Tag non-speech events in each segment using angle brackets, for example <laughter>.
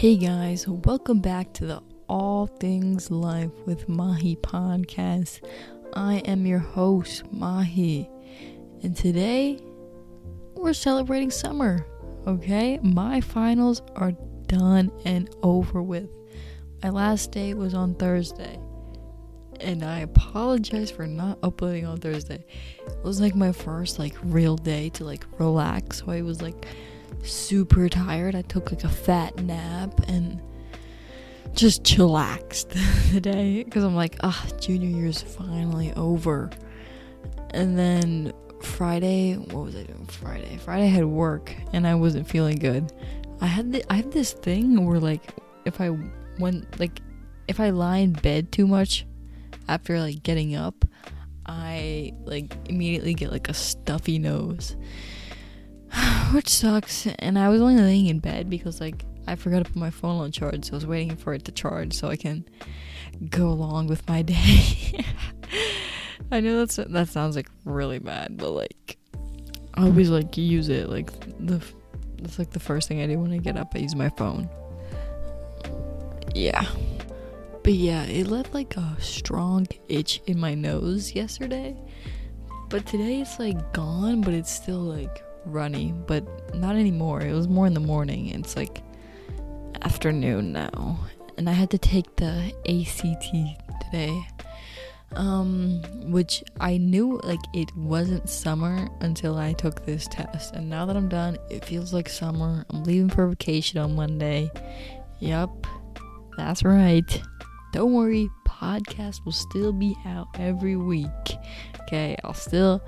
Hey guys, welcome back to the All Things Life with Maahi podcast. I am your host, Maahi, and today we're celebrating summer. Okay, my finals are done and over with. My last day was on Thursday, and I apologize for not uploading on Thursday. It was like my first like real day to like relax, so I was like super tired. I took like a fat nap and just chillaxed <laughs> the day because I'm like, ah, junior year's finally over. And then Friday, what was I doing Friday? Friday I had work and I wasn't feeling good. I had the, I have this thing where like if I went like if I lie in bed too much after like getting up, I like immediately get like a stuffy nose. <sighs> which sucks. And I was only laying in bed because like I forgot to put my phone on charge, so I was waiting for it to charge so I can go along with my <laughs> day. I know that's that sounds like really bad, but like I always like use it. Like the that's like the first thing I do when I get up. I use my phone. Yeah. But yeah, it left like a strong itch in my nose yesterday. But today it's like gone, but it's still like runny, but not anymore. It was more in the morning. It's like afternoon now. And I had to take the ACT today. Um, which I knew like it wasn't summer until I took this test. And now that I'm done, it feels like summer. I'm leaving for vacation on Monday. Yup, that's right. Don't worry, podcast will still be out every week. Okay, I'll still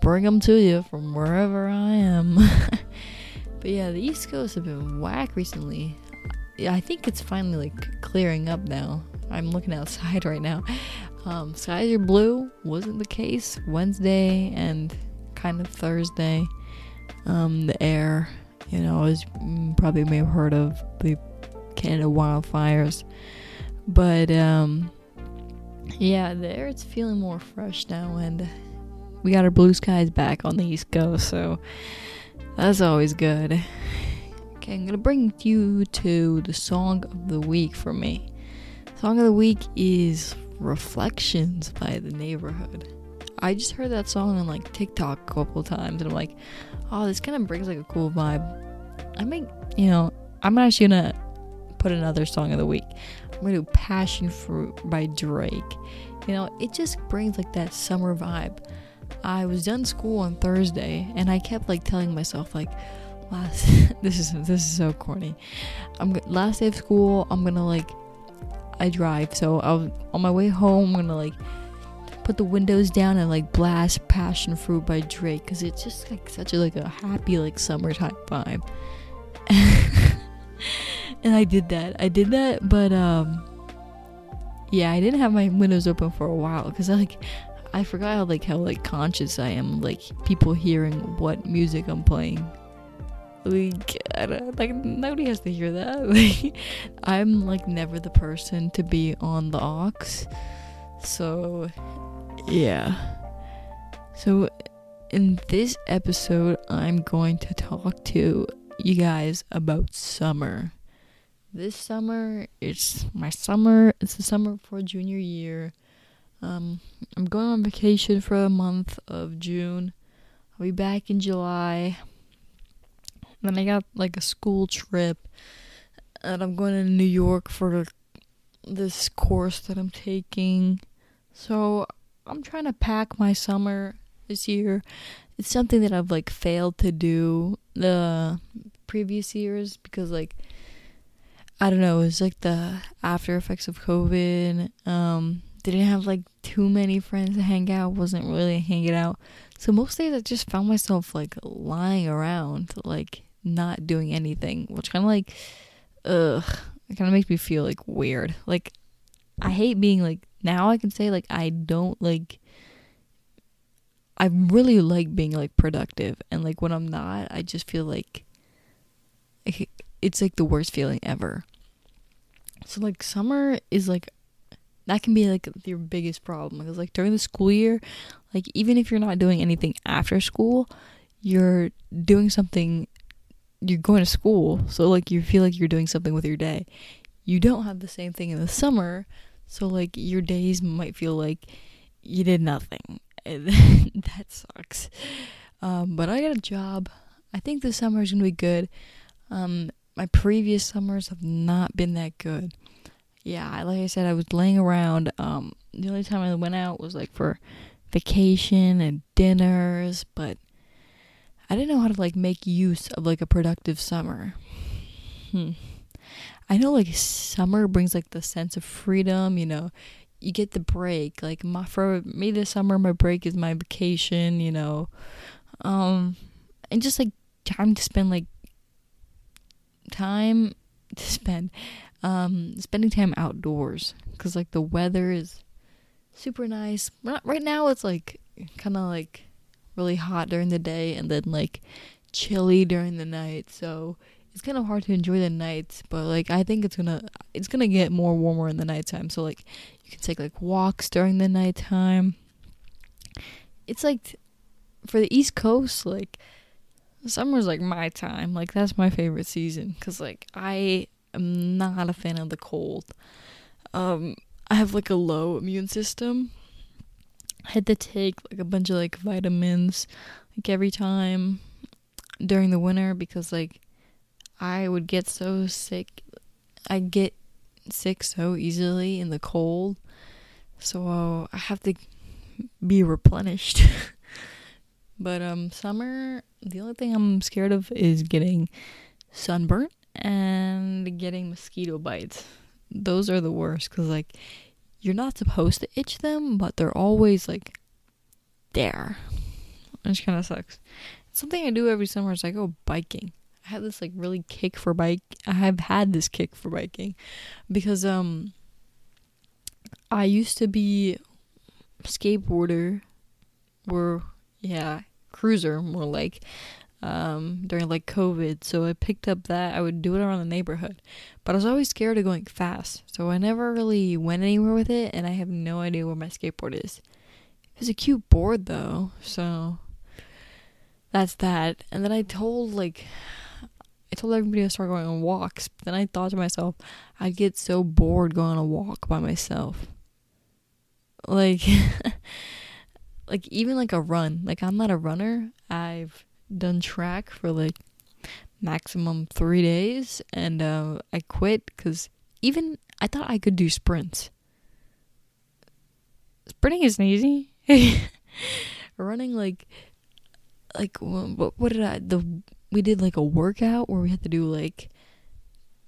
bring them to you from wherever I am. <laughs> but yeah, the East Coast have been whack recently. I think it's finally like clearing up now. I'm looking outside <laughs> right now. Um, skies are blue. Wasn't the case Wednesday and kind of Thursday. Um, the air, you know, as probably may have heard of the Canada wildfires, but um, yeah, the air it's feeling more fresh now and we got our blue skies back on the East Coast, so that's always good. Okay, I'm gonna bring you to the song of the week for me. Song of the week is Reflections by The Neighbourhood. I just heard that song on like TikTok a couple times, and I'm like, oh, this kind of brings like a cool vibe. I might, you know, I'm actually gonna put another song of the week. I'm gonna do Passion Fruit by Drake. You know, it just brings like that summer vibe. I was done school on Thursday, and I kept like telling myself like, last <laughs> this is this is so corny. I'm last day of school. I'm gonna like, I drive, so I was on my way home. I'm gonna like put the windows down and like blast Passion Fruit by Drake because it's just like such a like a happy like summertime vibe. <laughs> and I did that. I did that, but um yeah, I didn't have my windows open for a while because like I forgot how like how like conscious I am like people hearing what music I'm playing. Like like nobody has to hear that. <laughs> Like I'm like never the person to be on the aux. So yeah. So in this episode I'm going to talk to you guys about summer. This summer, it's my summer. It's the summer for junior year. Um, I'm going on vacation for a month of June. I'll be back in July. Then I got like a school trip, and I'm going to New York for this course that I'm taking. So I'm trying to pack my summer this year. It's something that I've like failed to do the previous years because like I don't know, it's like the after effects of COVID. Um, didn't have like too many friends to hang out, wasn't really hanging out. So most days I just found myself like lying around, like not doing anything, which kind of like, ugh, it kind of makes me feel like weird. Like, I hate being like, now I can say like, I don't like, I really like being like productive. And like when I'm not, I just feel like it's like the worst feeling ever. So like summer is like that can be like your biggest problem because like during the school year like even if you're not doing anything after school you're doing something you're going to school, so like you feel like you're doing something with your day. You don't have the same thing in the summer, so like your days might feel like you did nothing. <laughs> that sucks. Um, but I got a job. I think this summer is gonna be good. Um, my previous summers have not been that good. Yeah, like I said, I was laying around. Um, the only time I went out was like for vacation and dinners, but I didn't know how to like make use of like a productive summer. Hmm. I know like summer brings like the sense of freedom, you know. You get the break. Like my for me this summer my break is my vacation, you know. Um and just like time to spend like time to spend um spending time outdoors cuz like the weather is super nice. Not, Right now it's like kind of like really hot during the day and then like chilly during the night. So it's kind of hard to enjoy the nights, but like I think it's gonna it's gonna get more warmer in the nighttime. So like you can take like walks during the nighttime. It's like for the East Coast, like summer's like my time. Like that's my favorite season because like I am not a fan of the cold. Um, I have like a low immune system. I had to take like a bunch of like vitamins like every time during the winter because like I would get so sick. I get sick so easily in the cold. So uh, I have to be replenished. <laughs> but um summer the only thing I'm scared of is getting sunburnt and getting mosquito bites those are the worst because like you're not supposed to itch them, but they're always like there, which kind of sucks. Something I do every summer is I go biking. I have this like really kick for bike. I have had this kick for biking because um I used to be skateboarder or yeah, cruiser more like um, during like COVID. So I picked up that. I would do it around the neighborhood. But I was always scared of going fast. So I never really went anywhere with it. And I have no idea where my skateboard is. It's a cute board though. So that's that. And then I told like. I told everybody to start going on walks. But then I thought to myself, I'd get so bored going on a walk by myself. Like, <laughs> like even like a run. Like I'm not a runner. I've done track for like maximum three days and uh, I quit because even I thought I could do sprints. Sprinting isn't easy. <laughs> Running like like what what did I the we did like a workout where we had to do like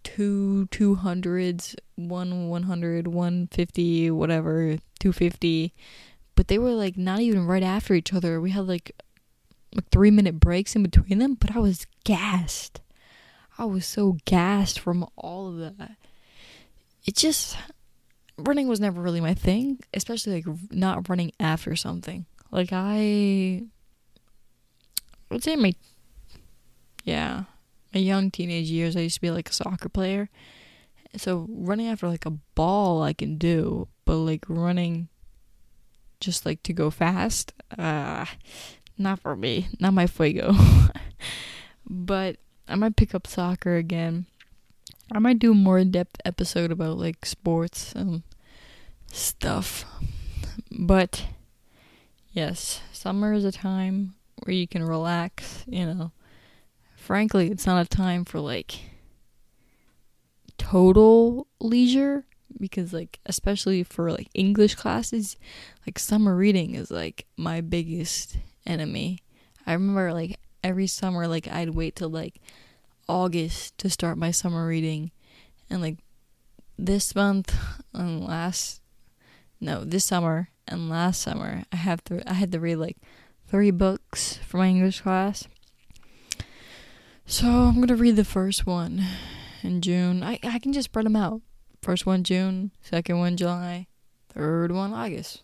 two two hundreds, one one hundred, one fifty, whatever, two fifty. But they were like not even right after each other. We had like like three minute breaks in between them, but I was gassed. I was so gassed from all of that. It just running was never really my thing, especially like not running after something. Like I would say my yeah, my young teenage years I used to be like a soccer player. So running after like a ball I can do, but like running just like to go fast, uh not for me, not my fuego. <laughs> but I might pick up soccer again. I might do a more in depth episode about like sports and stuff. But yes, summer is a time where you can relax, you know. Frankly, it's not a time for like total leisure because like especially for like English classes, like summer reading is like my biggest enemy. I remember like every summer like I'd wait till like August to start my summer reading and like this month <laughs> and last no, this summer and last summer I have I had to read like three books for my English class. So I'm gonna read the first one in June. I I can just spread them out. First one June, second one July, third one August.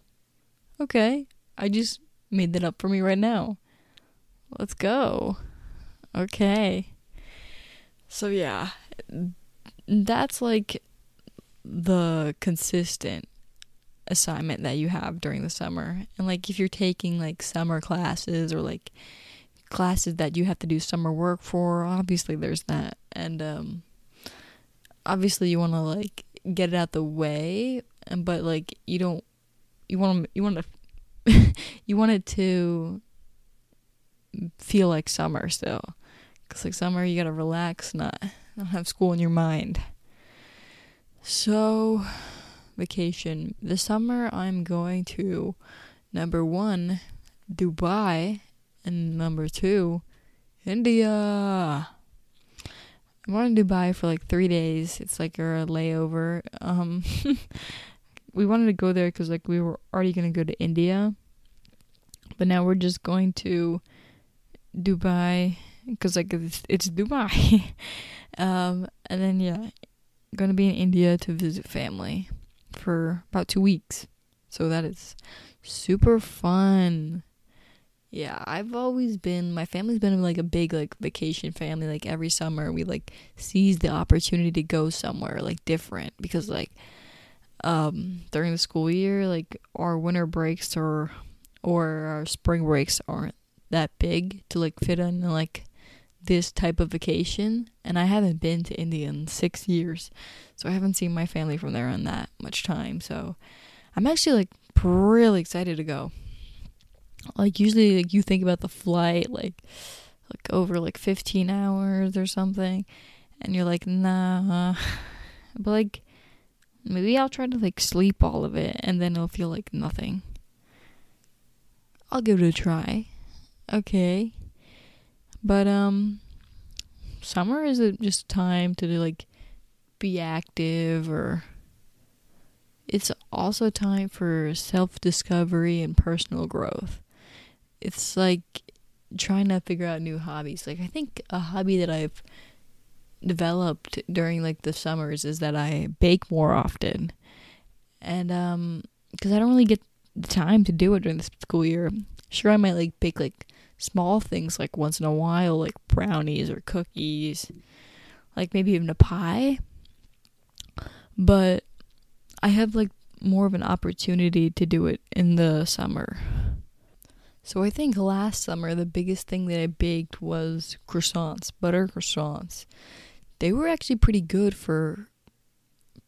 Okay, I just made that up for me right now. Let's go. Okay. So yeah, that's like the consistent assignment that you have during the summer. And like if you're taking like summer classes or like classes that you have to do summer work for. Obviously, there's that, and um, obviously you want to like get it out the way, and but like you don't, you want to, you want to, <laughs> you want it to feel like summer still, cause like summer you gotta relax, not not have school in your mind. So, vacation this summer, I'm going to number one, Dubai and number two, India. I'm going to Dubai for like three days. It's like a layover. Um, <laughs> we wanted to go there because like we were already gonna go to India, but now we're just going to Dubai because like it's, it's Dubai. <laughs> um, and then yeah, gonna be in India to visit family for about two weeks. So that is super fun. Yeah, I've always been my family's been like a big like vacation family. Like every summer we like seize the opportunity to go somewhere like different because like um during the school year like our winter breaks or or our spring breaks aren't that big to like fit in like this type of vacation and I haven't been to India in 6 years. So I haven't seen my family from there in that much time. So I'm actually like really excited to go like usually like you think about the flight like like over like 15 hours or something and you're like nah <laughs> but like maybe I'll try to like sleep all of it and then it'll feel like nothing. I'll give it a try. Okay. But um summer is it just time to like be active or it's also time for self discovery and personal growth. It's like trying to figure out new hobbies. Like I think a hobby that I've developed during like the summers is that I bake more often. And um cuz I don't really get the time to do it during the school year. Sure I might like bake like small things like once in a while like brownies or cookies. Like maybe even a pie. But I have like more of an opportunity to do it in the summer. So I think last summer the biggest thing that I baked was croissants, butter croissants. They were actually pretty good for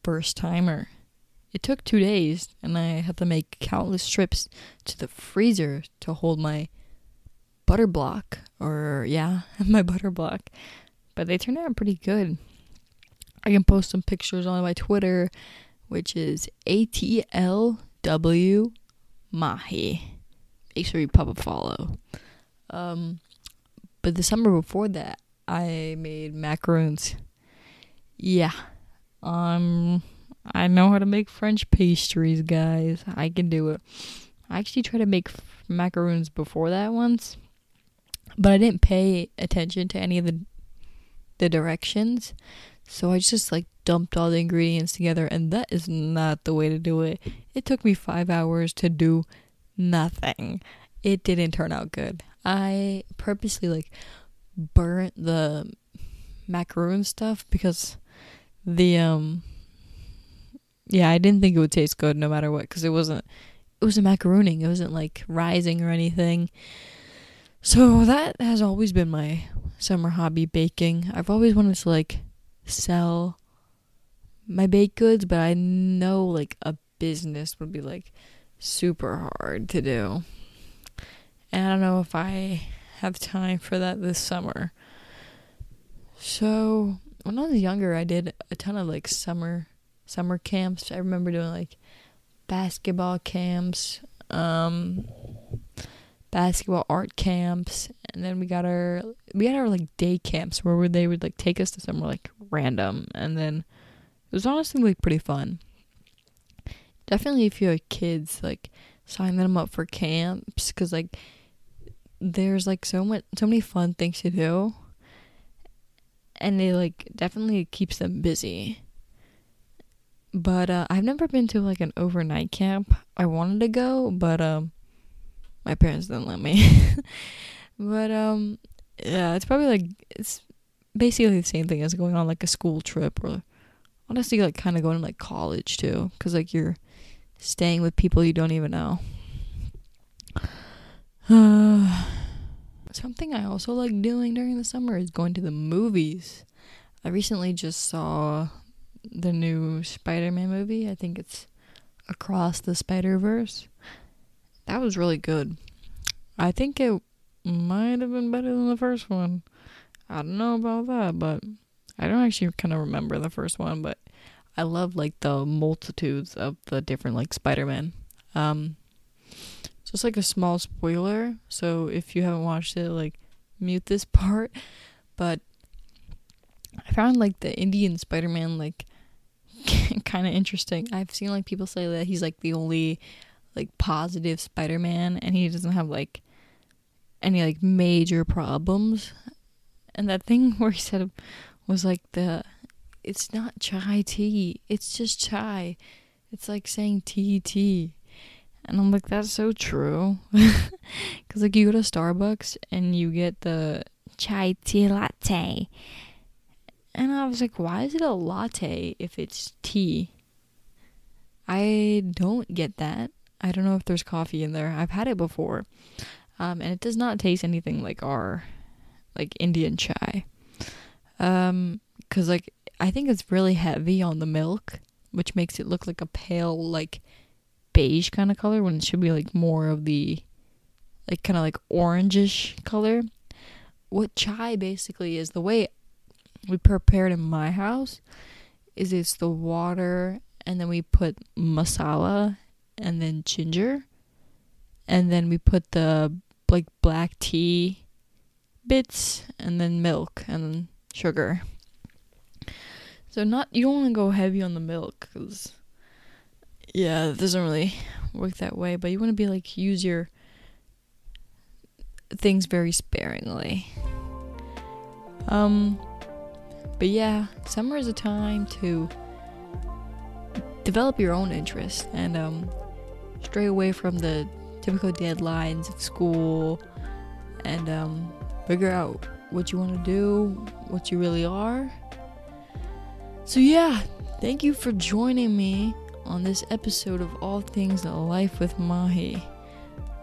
first timer. It took 2 days and I had to make countless trips to the freezer to hold my butter block or yeah, <laughs> my butter block. But they turned out pretty good. I can post some pictures on my Twitter, which is ATLW Maahi make sure you pop a follow. Um, but the summer before that, I made macaroons. Yeah, um, I know how to make French pastries, guys. I can do it. I actually tried to make f- macaroons before that once, but I didn't pay attention to any of the the directions. So I just like dumped all the ingredients together and that is not the way to do it. It took me 5 hours to do nothing. It didn't turn out good. I purposely like burnt the macaroon stuff because the um yeah, I didn't think it would taste good no matter what cuz it wasn't it was a macarooning. It wasn't like rising or anything. So that has always been my summer hobby baking. I've always wanted to like sell my baked goods, but I know like a business would be like super hard to do. And I don't know if I have time for that this summer. So, when I was younger, I did a ton of like summer summer camps. I remember doing like basketball camps, um basketball art camps, and then we got our we had our like day camps where they would like take us to somewhere like random and then it was honestly like pretty fun definitely if you have kids, like sign them up for camps because like there's like so much so many fun things to do. And it like definitely keeps them busy. But uh, i've never been to like an overnight camp. I wanted to go but um my parents didn't let me. <laughs> But um yeah it's probably like it's basically the same thing as going on like a school trip or honestly like kind of going to like college too because like you're staying with people you don't even know. <sighs> something I also like doing during the summer is going to the movies. I recently just saw the new Spider Man movie. I think it's Across the Spider Verse. That was really good. I think it might have been better than the first one. I don't know about that, but I don't actually kind of remember the first one, but I love like the multitudes of the different like Spider-Man. Um just like a small spoiler, so if you haven't watched it, like mute this <laughs> part. But I found like the Indian Spider-Man like <laughs> kind of interesting. I've seen like people say that he's like the only like positive Spider-Man and he doesn't have like any like major problems. And that thing <laughs> where he said was like the it's not chai tea, it's just chai. It's like saying tea tea. And I'm like that's so true. <laughs> Cuz like you go to Starbucks and you get the chai tea latte. And I was like, why is it a latte if it's tea? I don't get that. I don't know if there's coffee in there. I've had it before. Um, and it does not taste anything like our like Indian chai. Um, cuz like I think it's really heavy on the milk, which makes it look like a pale like beige kind of color when it should be like more of the like kind of like orangish color. What chai basically is the way we prepare it in my house is it's the water and then we put masala and then ginger and then we put the like black tea bits and then milk and sugar so not you don't want to go heavy on the milk because yeah it doesn't really work that way but you want to be like use your things very sparingly um but yeah summer is a time to develop your own interests and um, stray away from the typical deadlines of school and um, figure out what you want to do, what you really are. So, yeah, thank you for joining me on this episode of All Things Life with Maahi.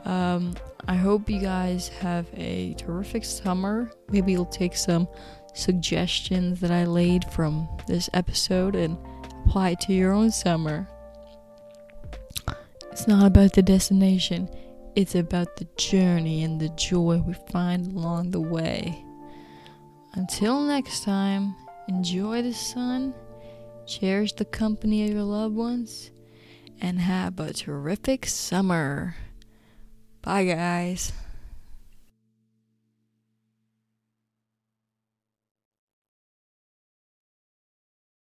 Um, I hope you guys have a terrific summer. Maybe you'll take some suggestions that I laid from this episode and apply it to your own summer. It's not about the destination, it's about the journey and the joy we find along the way. Until next time, enjoy the sun, cherish the company of your loved ones, and have a terrific summer. Bye, guys.